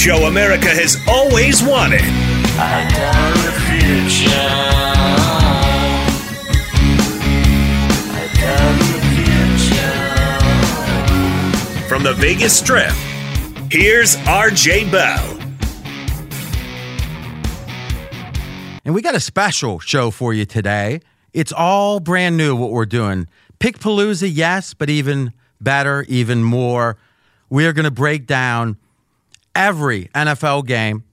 Show America has always wanted. I got a future. I got a future. From the Vegas Strip, here's RJ Bell. And we got a special show for you today. It's all brand new what we're doing. Pick Palooza, yes, but even better, even more. We are going to break down every NFL game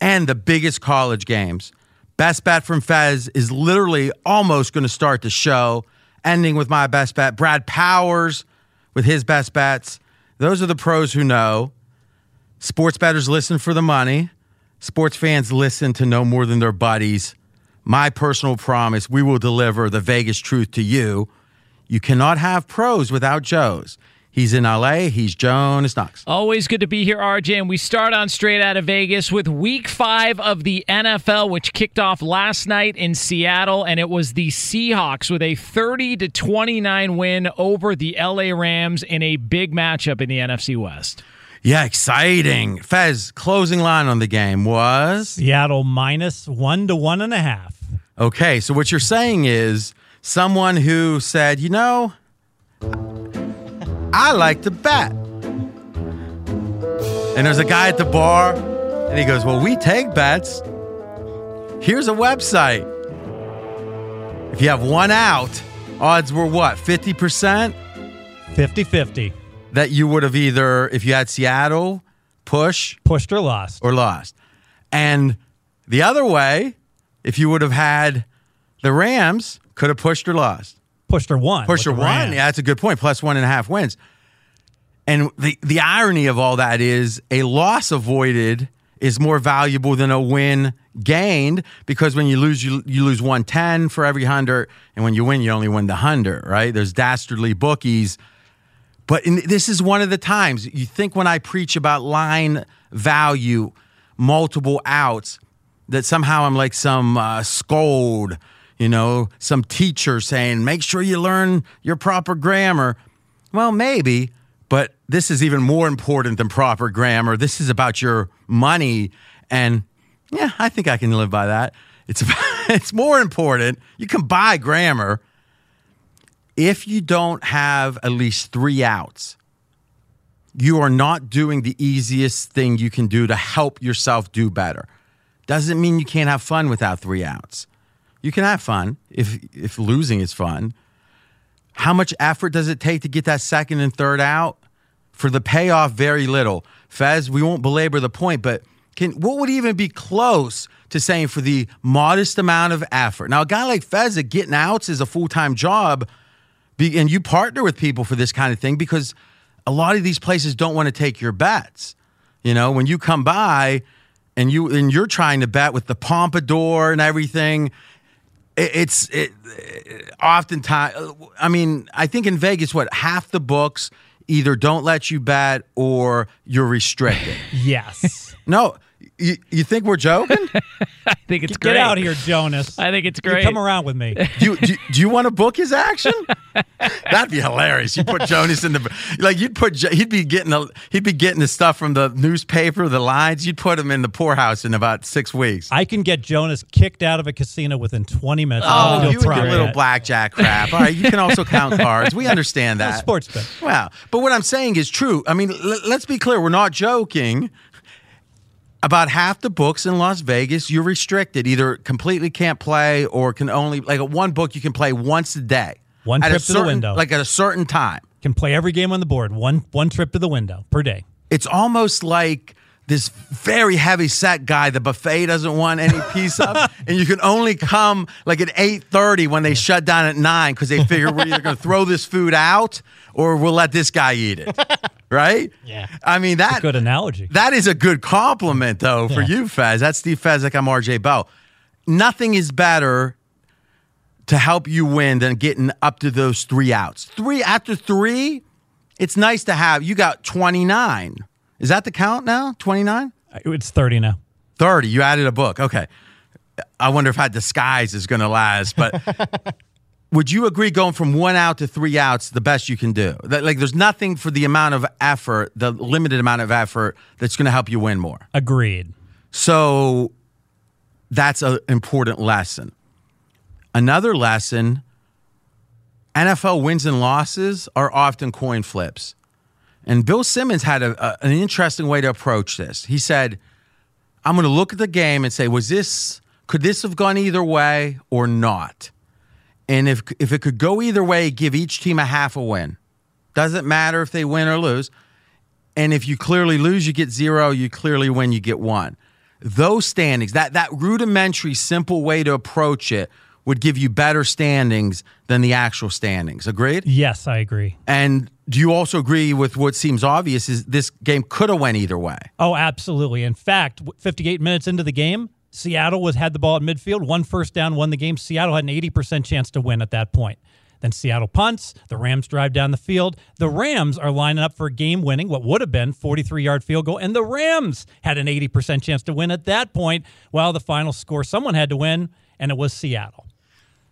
and the biggest college games. Best bet from Fez is literally almost going to start the show, ending with my best bet. Brad Powers with his best bets. Those are the pros who know. Sports bettors listen for the money. Sports fans listen to no more than their buddies. My personal promise we will deliver the Vegas truth to you. You cannot have pros without Joes. He's in LA. He's Jonas Knox. Always good to be here, RJ. And we start on straight out of Vegas with week five of the NFL, which kicked off last night in Seattle. And it was the Seahawks with a 30 to 29 win over the LA Rams in a big matchup in the NFC West. Yeah, exciting. Fez, closing line on the game was Seattle minus one to one and a half. Okay, so what you're saying is someone who said, you know, I like to bet. And there's a guy at the bar, and he goes, Well, we take bets. Here's a website. If you have one out, odds were what, 50%? 50 50. That you would have either, if you had Seattle, push, Pushed or lost. or lost. And the other way, if you would have had the Rams, could have pushed or lost. Pushed or won. Pusher with the one. Yeah, that's a good point. Plus one and a half wins. And the, the irony of all that is a loss avoided is more valuable than a win gained because when you lose, you, you lose 110 for every 100. And when you win, you only win the 100, right? There's dastardly bookies But in, this is one of the times you think when I preach about line value, multiple outs, that somehow I'm like some uh, scold, you know, some teacher saying, make sure you learn your proper grammar. Well, maybe, but this is even more important than proper grammar. This is about your money. And yeah, I think I can live by that. It's, it's more important. You can buy grammar if you don't have at least three outs, you are not doing the easiest thing you can do to help yourself do better. Doesn't mean you can't have fun without three outs. You can have fun if if losing is fun. How much effort does it take to get that second and third out? For the payoff, very little. Fez, we won't belabor the point, but can what would even be close to saying for the modest amount of effort? Now, a guy like Fez getting outs is a full time job and you partner with people for this kind of thing because a lot of these places don't want to take your bets. You know, when you come by and you and you're trying to bet with the pompadour and everything, it's it, oftentimes. I mean, I think in Vegas, what half the books either don't let you bet or you're restricted. Yes. no, you, you think we're joking? I think it's Get great. Get out of here, Jonas. I think it's You great. come around with me. do, you, do, do you want to book his action? That'd be hilarious. You put Jonas in the like you'd put he'd be getting the he'd be getting the stuff from the newspaper, the lines. You'd put him in the poorhouse in about six weeks. I can get Jonas kicked out of a casino within 20 minutes. Oh, He'll you and your little blackjack crap. All right, you can also count cards. We understand that. sports bet. Wow. But what I'm saying is true. I mean, l- let's be clear. We're not joking. About half the books in Las Vegas, you're restricted. Either completely can't play or can only, like at one book, you can play once a day. One trip to the window. Like at a certain time. Can play every game on the board. One one trip to the window per day. It's almost like this very heavy set guy the buffet doesn't want any piece of and you can only come like at 8.30 when they shut down at 9 because they figure we're either going to throw this food out or we'll let this guy eat it. Right? Yeah. i mean that Good analogy. that is a good compliment though for Yeah. you fez that's steve fezzik i'm rj bell. Nothing is better to help you win than getting up to those three outs. Three after three it's nice to have you got 29 is that the count now 29 uh, It's 30 now. 30 you added a book okay i wonder if that disguise is going to last but would you agree going from one out to three outs the best you can do that, like there's nothing for the amount of effort the limited amount of effort that's going to help you win more Agreed. so that's an important lesson. Another lesson NFL wins and losses are often coin flips. And Bill Simmons had a, a- an interesting way to approach this. He said, I'm going to look at the game and say, was this, could this have gone either way or not? And if, if it could go either way, give each team a half a win. Doesn't matter if they win or lose. And if you clearly lose, you get zero. You clearly win, you get one. Those standings, that that rudimentary, simple way to approach it, would give you better standings than the actual standings. Agreed? Yes, I agree. And do you also agree with what seems obvious is this game could have went either way? Oh, absolutely. In fact, 58 minutes into the game, Seattle was had the ball at midfield, one first down, won the game. Seattle had an 80% chance to win at that point. Then Seattle punts, the Rams drive down the field. The Rams are lining up for a game winning, what would have been 43 yard field goal, and the Rams had an 80% chance to win at that point. Well, the final score, someone had to win, and it was Seattle.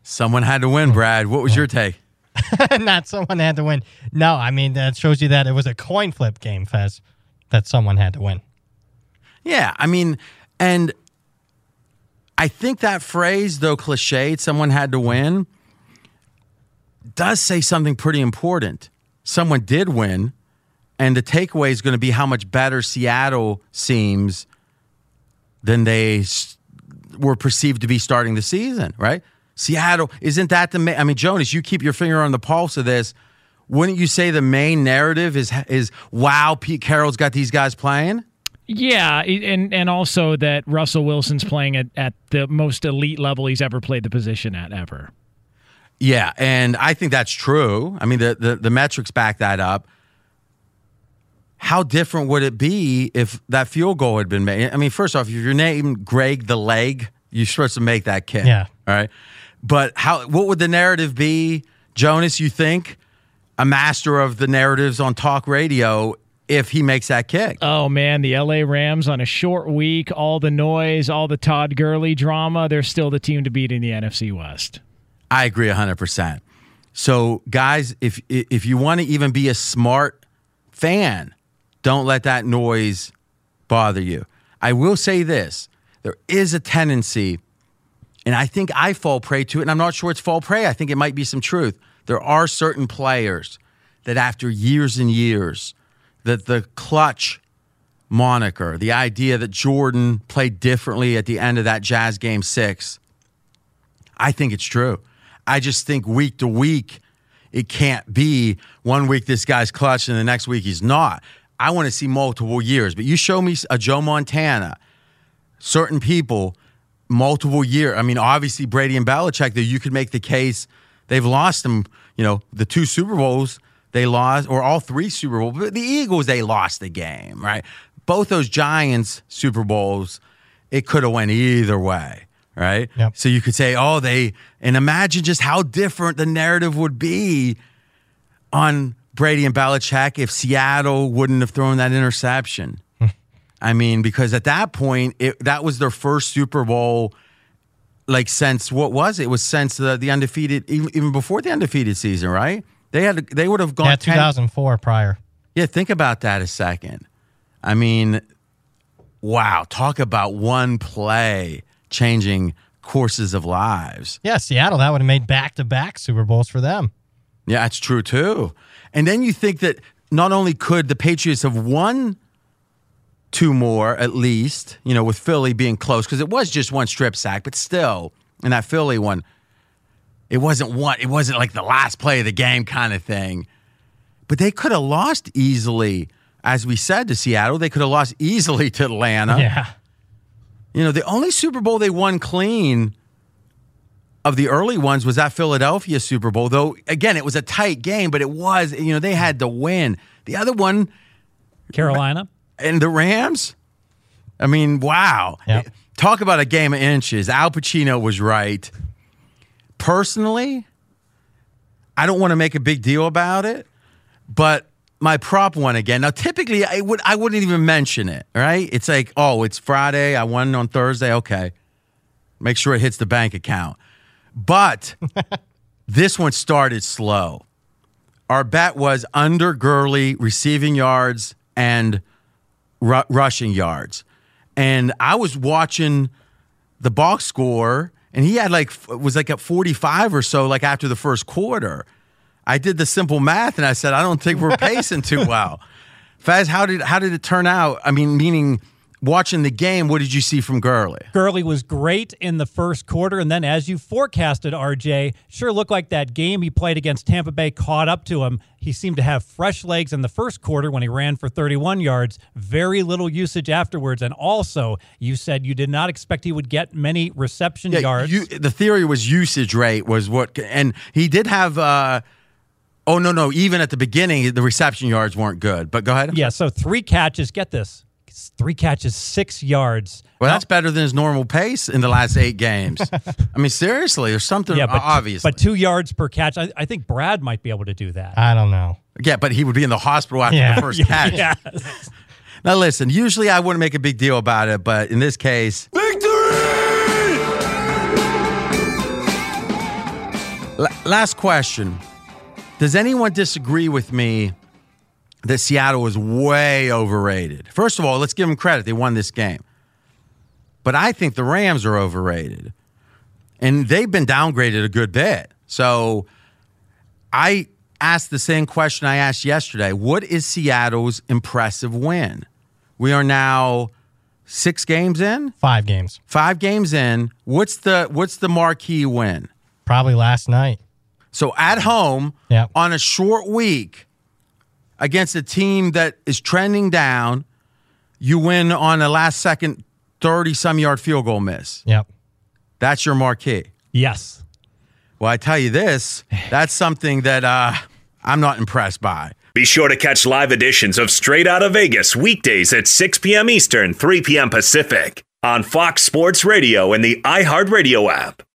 Someone had to win, Brad. What was your take? Not someone had to win. No, I mean that shows you that it was a coin flip game, Fez. That someone had to win. Yeah, I mean, and I think that phrase, though cliched, someone had to win, does say something pretty important. Someone did win, and the takeaway is going to be how much better Seattle seems than they were perceived to be starting the season, right? Seattle, isn't that the main? I mean, Jonas, you keep your finger on the pulse of this. Wouldn't you say the main narrative is is wow, Pete Carroll's got these guys playing? Yeah, and and also that Russell Wilson's playing at, at the most elite level he's ever played the position at ever. Yeah, and I think that's true. I mean, the, the, the metrics back that up. How different would it be if that field goal had been made? I mean, first off, if your name Greg the Leg, you're supposed to make that kick. Yeah. All right. But how? What would the narrative be, Jonas? You think a master of the narratives on talk radio if he makes that kick. Oh man, the LA Rams on a short week, all the noise, all the Todd Gurley drama, they're still the team to beat in the NFC West. I agree 100%. So, guys, if if you want to even be a smart fan, don't let that noise bother you. I will say this there is a tendency, and I think I fall prey to it, and I'm not sure it's fall prey. I think it might be some truth. There are certain players that, after years and years, that the clutch moniker, the idea that Jordan played differently at the end of that Jazz game six, I think it's true. I just think week to week, it can't be one week this guy's clutch and the next week he's not. I want to see multiple years. But you show me a Joe Montana, certain people, multiple year. I mean, obviously Brady and Belichick, that you could make the case they've lost them. You know, the two Super Bowls they lost, or all three Super Bowls. But the Eagles, they lost the game, right? Both those Giants Super Bowls, it could have went either way right? Yep. So you could say, oh, they, and imagine just how different the narrative would be on Brady and Belichick if Seattle wouldn't have thrown that interception. I mean, because at that point, it, that was their first Super Bowl, like since what was it? It was since the, the undefeated, even, even before the undefeated season, right? They had, they would have gone. Yeah, 10 2004 prior. yeah, think about that a second. I mean, wow, talk about one play changing courses of lives. Yeah, Seattle, that would have made back to back Super Bowls for them. Yeah, that's true too. And then you think that not only could the Patriots have won two more at least, you know, with Philly being close, because it was just one strip sack, but still, in that Philly one, it wasn't one, it wasn't like the last play of the game kind of thing. But they could have lost easily, as we said to Seattle. They could have lost easily to Atlanta. Yeah. You know, the only Super Bowl they won clean of the early ones was that Philadelphia Super Bowl, though, again, it was a tight game, but it was, you know, they had to win. The other one, Carolina. And the Rams, I mean, wow. Yep. Talk about a game of inches. Al Pacino was right. Personally, I don't want to make a big deal about it, but my prop one again. Now, typically, I would I wouldn't even mention it. Right? It's like, oh, it's Friday. I won on Thursday. Okay, make sure it hits the bank account. But this one started slow. Our bet was under Gurley receiving yards and ru- rushing yards, and I was watching the box score, and he had like was like at forty five or so, like after the first quarter. I did the simple math and I said, I don't think we're pacing too well. Faz, how did how did it turn out? I mean, meaning watching the game, what did you see from Gurley? Gurley was great in the first quarter, and then as you forecasted, RJ, sure looked like that game he played against Tampa Bay caught up to him. He seemed to have fresh legs in the first quarter when he ran for 31 yards, very little usage afterwards. And also, you said you did not expect he would get many reception yards. you- the theory was usage rate was what, and he did have. uh Oh no, no! Even at the beginning, the reception yards weren't good. But go ahead. yeah, so three catches, get this. Three catches, six yards. Well, that's better than his normal pace in the last eight games. I mean, seriously, there's something Yeah, but, obvious. but two yards per catch. I, I think Brad might be able to do that. I don't know. yeah, but he would be in the hospital after Yeah. the first catch. Yeah. Now, listen. Usually, I wouldn't make a big deal about it, but in this case, La- last question. Does anyone disagree with me that Seattle is way overrated? First of all, let's give them credit. They won this game. But I think the Rams are overrated. And they've been downgraded a good bit. So I asked the same question I asked yesterday. What is Seattle's impressive win? We are now six games in, Five games. five games in. What's the what's the marquee win? Probably last night. So at home Yep. on a short week against a team that is trending down, you win on a last second 30 some yard field goal miss. Yep. That's your marquee. Yes. Well, I tell you this, that's something that uh, I'm not impressed by. Be sure to catch live editions of Straight Out of Vegas weekdays at 6 p.m. Eastern, 3 p.m. Pacific on Fox Sports Radio and the iHeartRadio app.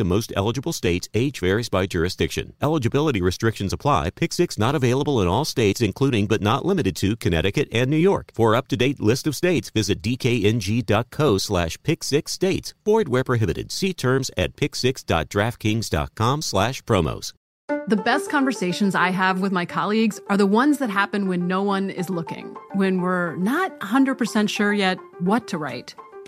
in most eligible states. Age varies by jurisdiction. Eligibility restrictions apply. Pick 6 not available in all states, including but not limited to Connecticut and New York. For up to date list of states, visit dkng.co slash pick 6 states. Void where prohibited. See terms at pick6.draftkings.com slash promos. The best conversations I have with my colleagues are the ones that happen when no one is looking, when we're not 100% sure yet what to write.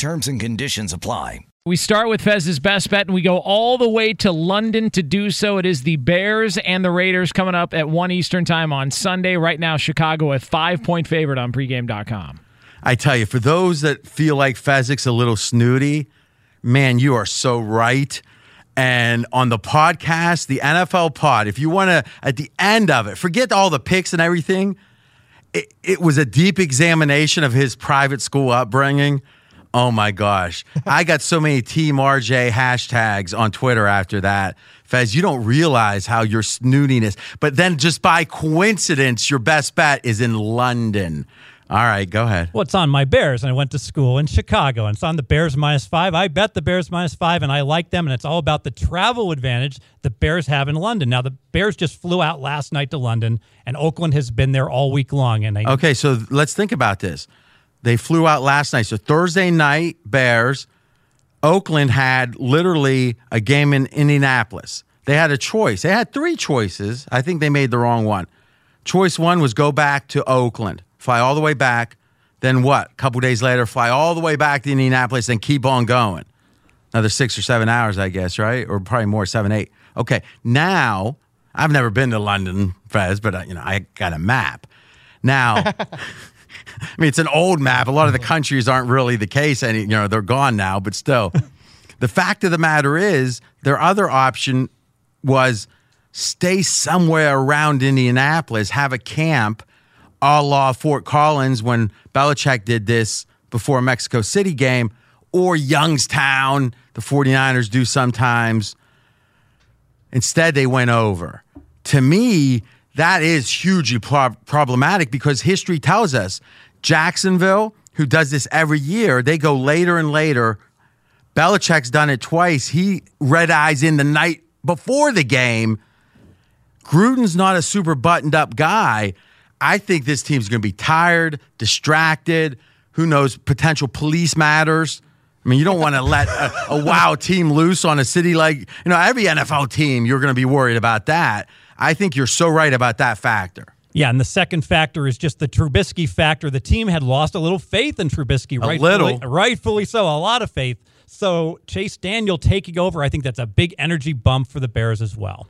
Terms and conditions apply. We start with Fez's best bet and we go all the way to London to do so. It is the Bears and the Raiders coming up at 1 Eastern time on Sunday. Right now, Chicago a five point favorite on pregame.com. I tell you, for those that feel like Fezzik's a little snooty, man, you are so right. And on the podcast, the NFL pod, if you want to, at the end of it, forget all the picks and everything, it, it was a deep examination of his private school upbringing Oh my gosh. I got so many Team RJ hashtags on Twitter after that. Fez, you don't realize how your snootiness, but then just by coincidence, your best bet is in London. All right, go ahead. Well, it's on my Bears, and I went to school in Chicago, and it's on the Bears minus five. I bet the Bears minus five, and I like them, and it's all about the travel advantage the Bears have in London. Now, the Bears just flew out last night to London, and Oakland has been there all week long. And they okay, so let's think about this. They flew out last night. So Thursday night, Bears. Oakland had literally a game in Indianapolis. They had a choice. They had three choices. I think they made the wrong one. Choice one was go back to Oakland, fly all the way back. Then what? A couple days later, fly all the way back to Indianapolis and keep on going. Another six or seven hours, I guess, right? Or probably more, seven, eight. Okay. Now, I've never been to London, Fez, but uh, you know, I got a map. Now, I mean, it's an old map. A lot of the countries aren't really the case, and you know they're gone now. But still, the fact of the matter is, their other option was stay somewhere around Indianapolis, have a camp a la Fort Collins when Belichick did this before a Mexico City game, or Youngstown, the 49ers do sometimes. Instead, they went over. To me, that is hugely pro- problematic because history tells us Jacksonville, who does this every year, they go later and later. Belichick's done it twice. He red eyes in the night before the game. Gruden's not a super buttoned up guy. I think this team's going to be tired, distracted. Who knows? Potential police matters. I mean, you don't want to let a, a wow team loose on a city like, you know, every NFL team, you're going to be worried about that. I think you're so right about that factor. Yeah, and the second factor is just the Trubisky factor. The team had lost a little faith in Trubisky, A rightfully, little. rightfully so, a lot of faith. So Chase Daniel taking over, I think that's a big energy bump for the Bears as well.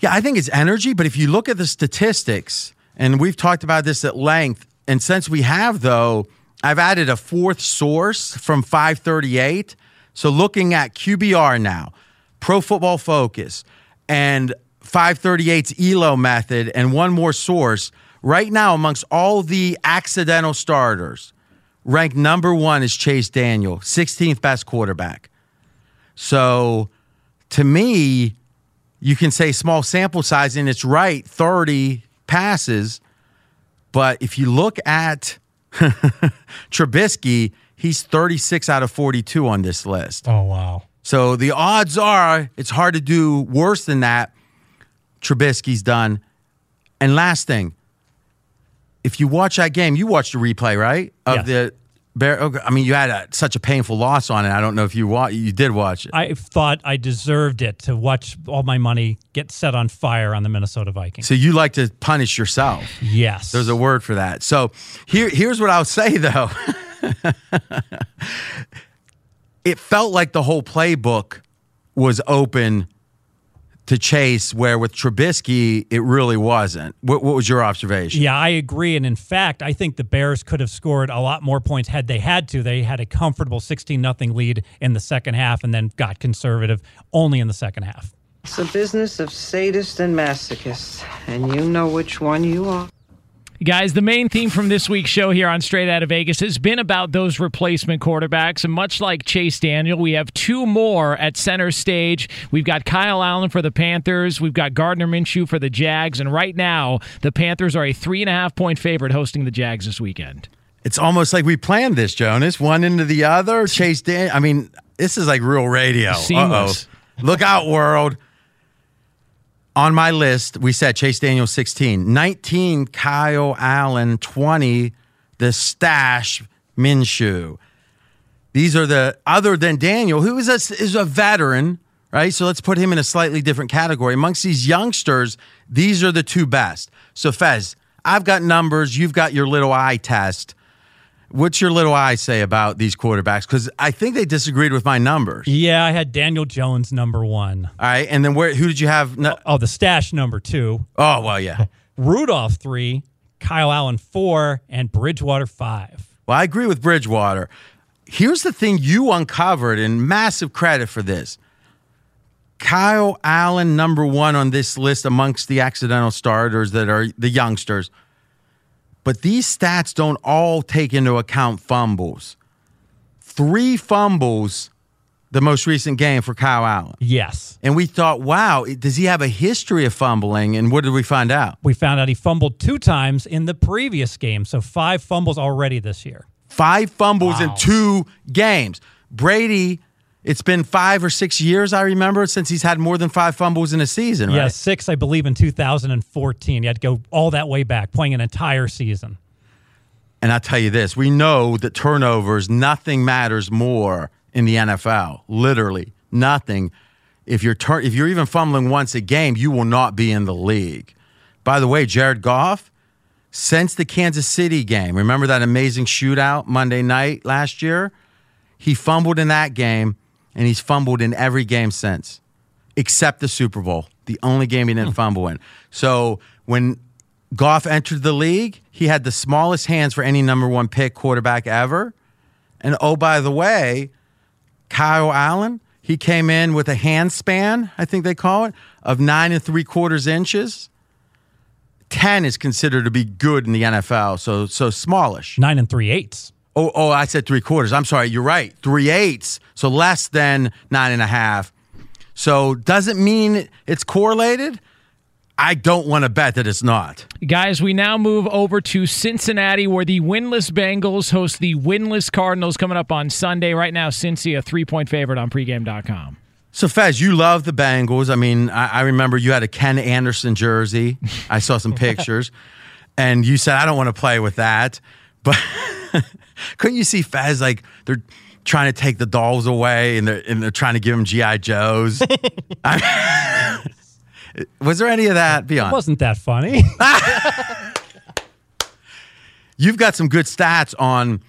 Yeah, I think it's energy, but if you look at the statistics, and we've talked about this at length, and since we have, though, I've added a fourth source from 538. So looking at QBR now, Pro Football Focus, and 538's ELO method, and one more source, right now, amongst all the accidental starters, ranked number one is Chase Daniel, 16th best quarterback. So to me, you can say small sample size, and it's right 30 passes. But if you look at Trubisky, he's 36 out of 42 on this list. Oh, wow. So the odds are it's hard to do worse than that. Trubisky's done. And last thing, if you watch that game, you watched the replay, right? Of the Bear. okay, I mean, you had a, such a painful loss on it. I don't know if you wa- you did watch it. I thought I deserved it to watch all my money get set on fire on the Minnesota Vikings. So you like to punish yourself. Yes. There's a word for that. So here, here's what I'll say though. it felt like the whole playbook was open to Chase, where with Trubisky, it really wasn't. What, what was your observation? Yeah, I agree. And in fact, I think the Bears could have scored a lot more points had they had to. They had a comfortable 16 nothing lead in the second half and then got conservative only in the second half. It's a business of sadists and masochists, and you know which one you are. Guys, the main theme from this week's show here on Straight Out of Vegas has been about those replacement quarterbacks. And much like Chase Daniel, we have two more at center stage. We've got Kyle Allen for the Panthers. We've got Gardner Minshew for the Jags. And right now, the Panthers are a three and a half point favorite hosting the Jags this weekend. It's almost like we planned this, Jonas. One into the other. Chase Dan. I mean, this is like real radio. Seamless. Uh-oh. Look out, world. On my list, we said Chase Daniel 16, 19 Kyle Allen, 20 the stash Minshew. These are the other than Daniel, who is a, is a veteran, right? So let's put him in a slightly different category. Amongst these youngsters, these are the two best. So Fez, I've got numbers, you've got your little eye test. What's your little eye say about these quarterbacks? Because I think they disagreed with my numbers. Yeah, I had Daniel Jones number one. All right, and then where? Who did you have? No, oh, oh, the stash number two. oh well, yeah. Rudolph three, Kyle Allen four, and Bridgewater five. Well, I agree with Bridgewater. Here's the thing you uncovered, and massive credit for this. Kyle Allen, number one on this list amongst the accidental starters that are the youngsters. But these stats don't all take into account fumbles. Three fumbles the most recent game for Kyle Allen. Yes. And we thought, wow, does he have a history of fumbling? And what did we find out? We found out he fumbled two times in the previous game, so five fumbles already this year. Five fumbles in two games. Brady, it's been five or six years, I remember, since he's had more than five fumbles in a season, right? Yeah, six, I believe, in 2014. You had to go all that way back, playing an entire season. And I'll tell you this we know that turnovers, nothing matters more in the NFL. Literally, nothing. If you're, tur- if you're even fumbling once a game, you will not be in the league. By the way, Jared Goff, since the Kansas City game, remember that amazing shootout Monday night last year? He fumbled in that game, and he's fumbled in every game since, except the Super Bowl, the only game he didn't hmm. fumble in. So when Goff entered the league, he had the smallest hands for any number one pick quarterback ever. And oh, by the way, Kyle Allen, He came in with a hand span, I think they call it, of nine and three quarters inches. 10 is considered to be good in the NFL, so so smallish. Nine and three eighths. Oh, oh, I said three quarters. I'm sorry, you're right. Three eighths, so less than nine and a half. So doesn't mean it's correlated. I don't want to bet that it's not. Guys, we now move over to Cincinnati, where the winless Bengals host the winless Cardinals coming up on Sunday. Right now, Cincy a three point favorite on pregame.com. So, Fez, you love the Bengals. I mean, I, I remember you had a Ken Anderson jersey. I saw some pictures, and you said, I don't want to play with that. But couldn't you see Fez like they're trying to take the dolls away and they're, and they're trying to give them G.I. Joes? I- was there any of that? Be It wasn't that funny. You've got some good stats on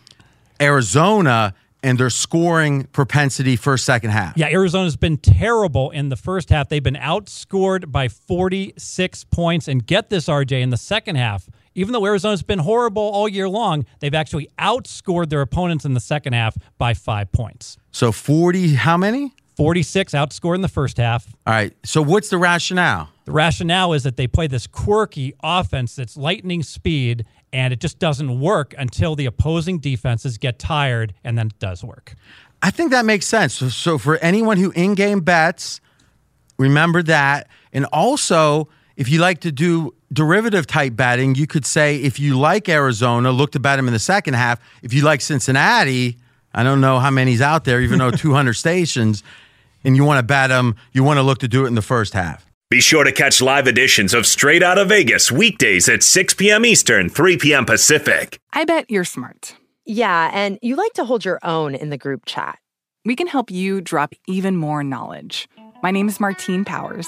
Arizona and their scoring propensity first, second half. Yeah, Arizona's been terrible in the first half. They've been outscored by 46 points. And get this, RJ, in the second half, even though Arizona's been horrible all year long, they've actually outscored their opponents in the second half by five points. So 40, how many? 46 outscored in the first half. All right. So what's the rationale? The rationale is that they play this quirky offense that's lightning speed, and it just doesn't work until the opposing defenses get tired, and then it does work. I think that makes sense. So, so for anyone who in-game bets, remember that. And also, if you like to do derivative type betting, you could say if you like Arizona, look to bet them in the second half. If you like Cincinnati, I don't know how many's out there, even though 200 stations, and you want to bet them, you want to look to do it in the first half. Be sure to catch live editions of Straight Out of Vegas weekdays at 6 p.m. Eastern, 3 p.m. Pacific. I bet you're smart. Yeah, and you like to hold your own in the group chat. We can help you drop even more knowledge. My name is Martine Powers.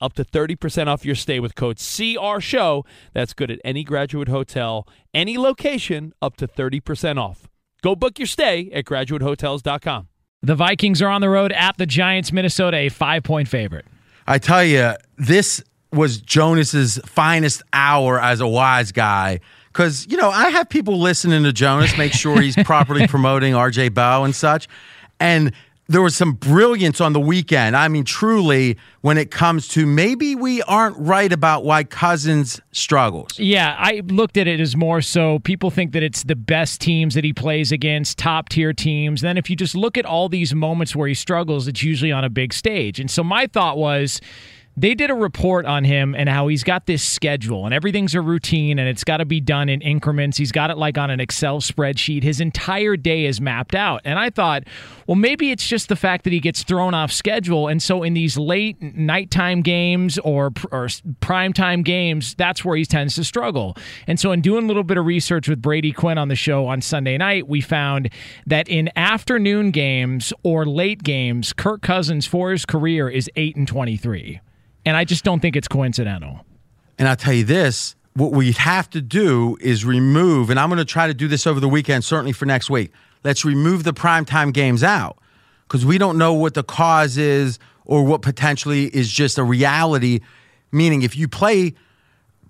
up to 30% off your stay with code CR Show. That's good at any graduate hotel, any location, up to 30% off. Go book your stay at graduatehotels.com. The Vikings are on the road at the Giants, Minnesota, a five point favorite. I tell you, this was Jonas's finest hour as a wise guy. Because, you know, I have people listening to Jonas, make sure he's properly promoting RJ Bell and such. And there was some brilliance on the weekend. I mean, truly, when it comes to maybe we aren't right about why Cousins struggles. Yeah, I looked at it as more so people think that it's the best teams that he plays against, top tier teams. Then if you just look at all these moments where he struggles, it's usually on a big stage. And so my thought was they did a report on him and how he's got this schedule and everything's a routine and it's got to be done in increments. He's got it like on an Excel spreadsheet. His entire day is mapped out. And I thought, well, maybe it's just the fact that he gets thrown off schedule. And so in these late nighttime games or, or primetime games, that's where he tends to struggle. And so in doing a little bit of research with Brady Quinn on the show on Sunday night, we found that in afternoon games or late games, Kirk Cousins for his career is 8 and 23. And I just don't think it's coincidental. And I'll tell you this what we have to do is remove, and I'm going to try to do this over the weekend, certainly for next week. Let's remove the primetime games out because we don't know what the cause is or what potentially is just a reality. Meaning, if you play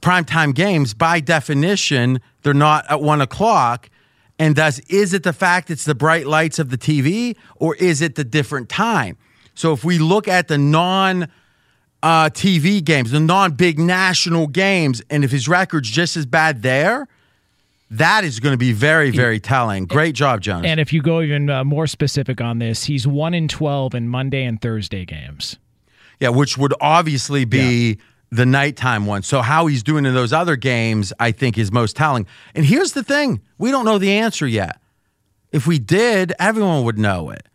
primetime games, by definition, they're not at one o'clock. And thus, is it the fact it's the bright lights of the TV or is it the different time? So if we look at the non uh, TV games, the non big national games, and if his record's just as bad there, that is going to be very, very telling. Great job, Jonas. And if you go even uh, more specific on this, he's 1 in 12 in Monday and Thursday games. Yeah, which would obviously be yeah. the nighttime one. So how he's doing in those other games, I think, is most telling. And here's the thing we don't know the answer yet. If we did, everyone would know it.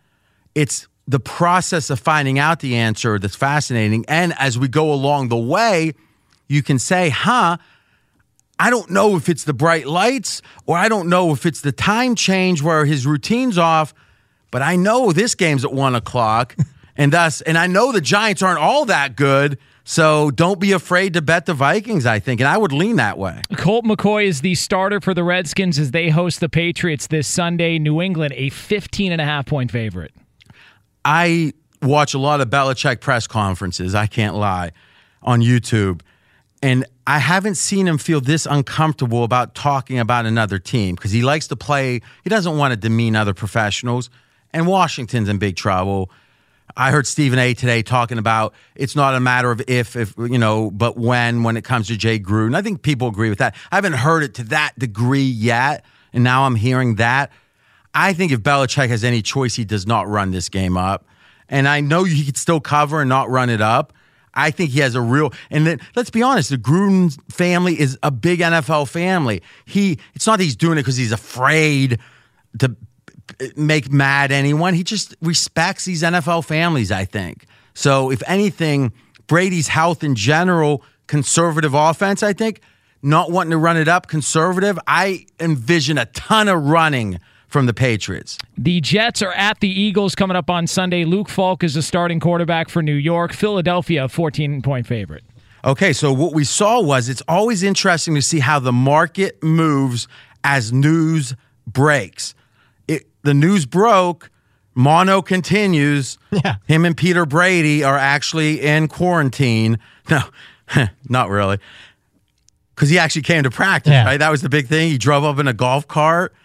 It's the process of finding out the answer that's fascinating. And as we go along the way, you can say, huh, I don't know if it's the bright lights or I don't know if it's the time change where his routine's off, but I know this game's at one o'clock. and thus, and I know the Giants aren't all that good. So don't be afraid to bet the Vikings, I think. And I would lean that way. Colt McCoy is the starter for the Redskins as they host the Patriots this Sunday. New England, a 15 and a half point favorite. I watch a lot of Belichick press conferences, I can't lie, on YouTube. And I haven't seen him feel this uncomfortable about talking about another team because he likes to play, he doesn't want to demean other professionals. And Washington's in big trouble. I heard Stephen A today talking about it's not a matter of if, if you know, but when when it comes to Jay Gruden. I think people agree with that. I haven't heard it to that degree yet, and now I'm hearing that. I think if Belichick has any choice, he does not run this game up. And I know he could still cover and not run it up. I think he has a real and then, let's be honest, the Gruden family is a big NFL family. He it's not that he's doing it because he's afraid to make mad anyone. He just respects these NFL families, I think. So if anything, Brady's health in general, conservative offense, I think, not wanting to run it up, conservative, I envision a ton of running from the Patriots. The Jets are at the Eagles coming up on Sunday. Luke Falk is the starting quarterback for New York. Philadelphia, 14 point favorite. Okay, so what we saw was it's always interesting to see how the market moves as news breaks. It, the news broke, mono continues. Yeah. Him and Peter Brady are actually in quarantine. No, not really. Because he actually came to practice, yeah. right? That was the big thing. He drove up in a golf cart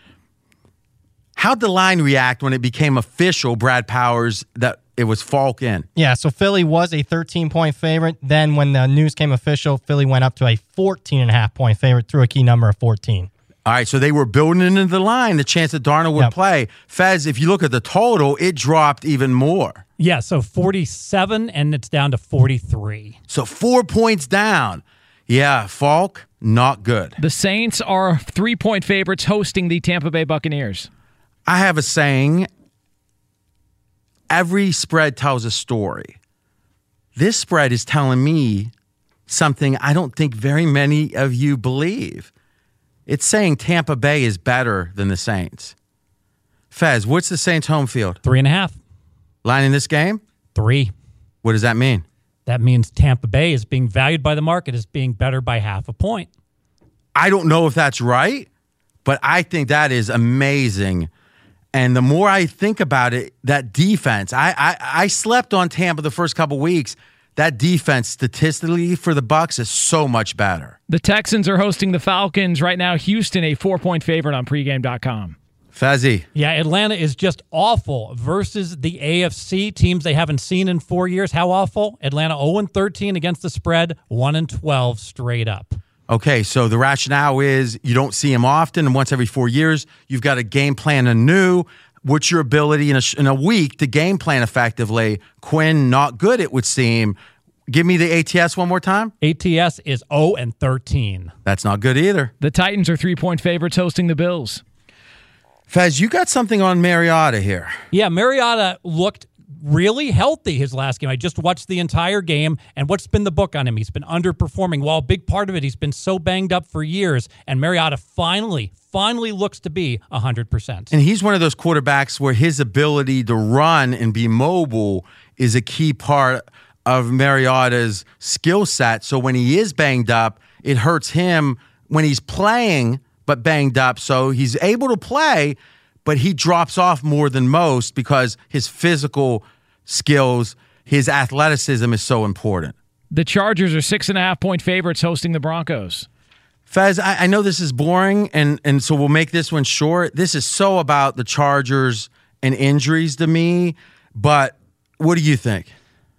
How'd the line react when it became official, Brad Powers, that it was Falk in? Yeah, so Philly was a 13 point favorite. Then when the news came official, Philly went up to a 14 and a half point favorite through a key number of 14. All right, so they were building into the line the chance that Darnold would yep. play. Fez, if you look at the total, it dropped even more. Yeah, so 47 and it's down to 43. So four points down. Yeah, Falk, not good. The Saints are three point favorites hosting the Tampa Bay Buccaneers. I have a saying every spread tells a story. This spread is telling me something I don't think very many of you believe. It's saying Tampa Bay is better than the Saints. Fez, what's the Saints' home field? Three and a half. Line in this game? Three. What does that mean? That means Tampa Bay is being valued by the market as being better by half a point. I don't know if that's right, but I think that is amazing and the more I think about it, that defense, I, I, I slept on Tampa the first couple weeks. that defense statistically for the Bucs is so much better. The Texans are hosting the Falcons right now. Houston, a four point favorite on pregame.com. Fezzy. Yeah, Atlanta is just awful versus the AFC teams they haven't seen in four years. How awful? Atlanta 0 13 against the spread, 1 12 straight up. Okay, so the rationale is you don't see him often, and once every four years, you've got a game plan anew. What's your ability in a, in a week to game plan effectively? Quinn, not good, it would seem. Give me the ATS one more time. ATS is 0 and 13. That's not good either. The Titans are three point favorites hosting the Bills. Fez, you got something on Mariota here. Yeah, Mariota looked really healthy his last game. I just watched the entire game, and what's been the book on him? He's been underperforming. While a big part of it, he's been so banged up for years, and Mariota finally, finally looks to be 100%. And he's one of those quarterbacks where his ability to run and be mobile is a key part of Mariota's skill set. So when he is banged up, it hurts him when he's playing but banged up. So he's able to play, but he drops off more than most because his physical skills, his athleticism is so important. The Chargers are six and a half point favorites hosting the Broncos. Fez, I, I know this is boring, and and so we'll make this one short. This is so about the Chargers and injuries to me, but what do you think?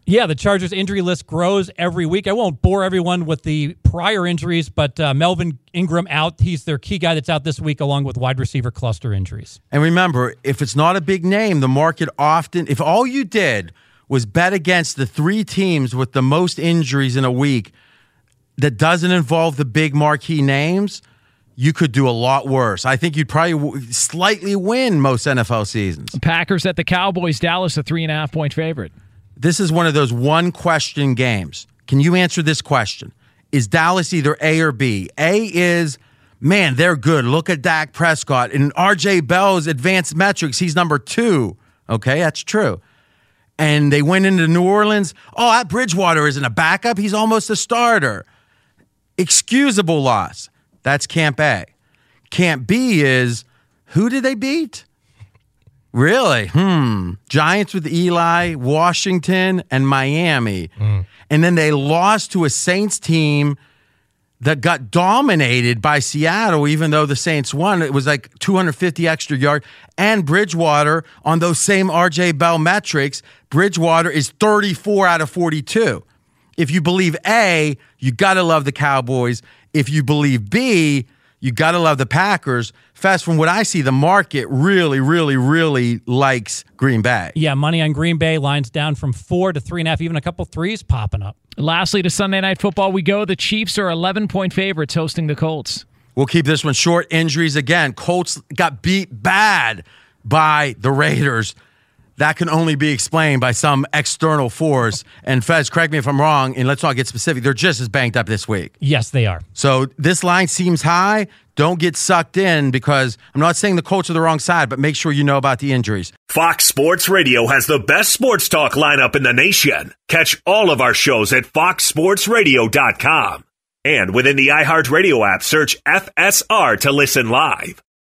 Yeah, the Chargers injury list grows every week. I won't bore everyone with the prior injuries, but uh, Melvin Ingram out. He's their key guy that's out this week, along with wide receiver cluster injuries. And remember, if it's not a big name, the market often, if all you did was bet against the three teams with the most injuries in a week that doesn't involve the big marquee names, you could do a lot worse. I think you'd probably w- slightly win most NFL seasons. Packers at the Cowboys. Dallas, a three and a half point favorite. This is one of those one question games. Can you answer this question? Is Dallas either A or B? A is, man, they're good. Look at Dak Prescott. In RJ Bell's advanced metrics, he's number two. Okay, that's true. And they went into New Orleans. Oh, that Bridgewater isn't a backup. He's almost a starter. Excusable loss. That's Camp A. Camp B is, who did they beat? Really? Hmm. Giants with Eli, Washington, and Miami. And then they lost to a Saints team that got dominated by Seattle, even though the Saints won. It was like 250 extra yard. And Bridgewater, on those same RJ Bell metrics, Bridgewater is 34 out of 42. If you believe A, you got to love the Cowboys. If you believe B, you got to love the Packers. Fast from what I see, the market really, really, really likes Green Bay. Yeah, money on Green Bay lines down from four to three and a half, even a couple threes popping up. Lastly, to Sunday Night Football we go. The Chiefs are 11 point favorites hosting the Colts. We'll keep this one short. Injuries again. Colts got beat bad by the Raiders. That can only be explained by some external force. And Fez, correct me if I'm wrong, and let's not get specific. They're just as banked up this week. Yes, they are. So this line seems high. Don't get sucked in because I'm not saying the Colts are the wrong side, but make sure you know about the injuries. Fox Sports Radio has the best sports talk lineup in the nation. Catch all of our shows at foxsportsradio.com. And within the iHeartRadio app, search FSR to listen live.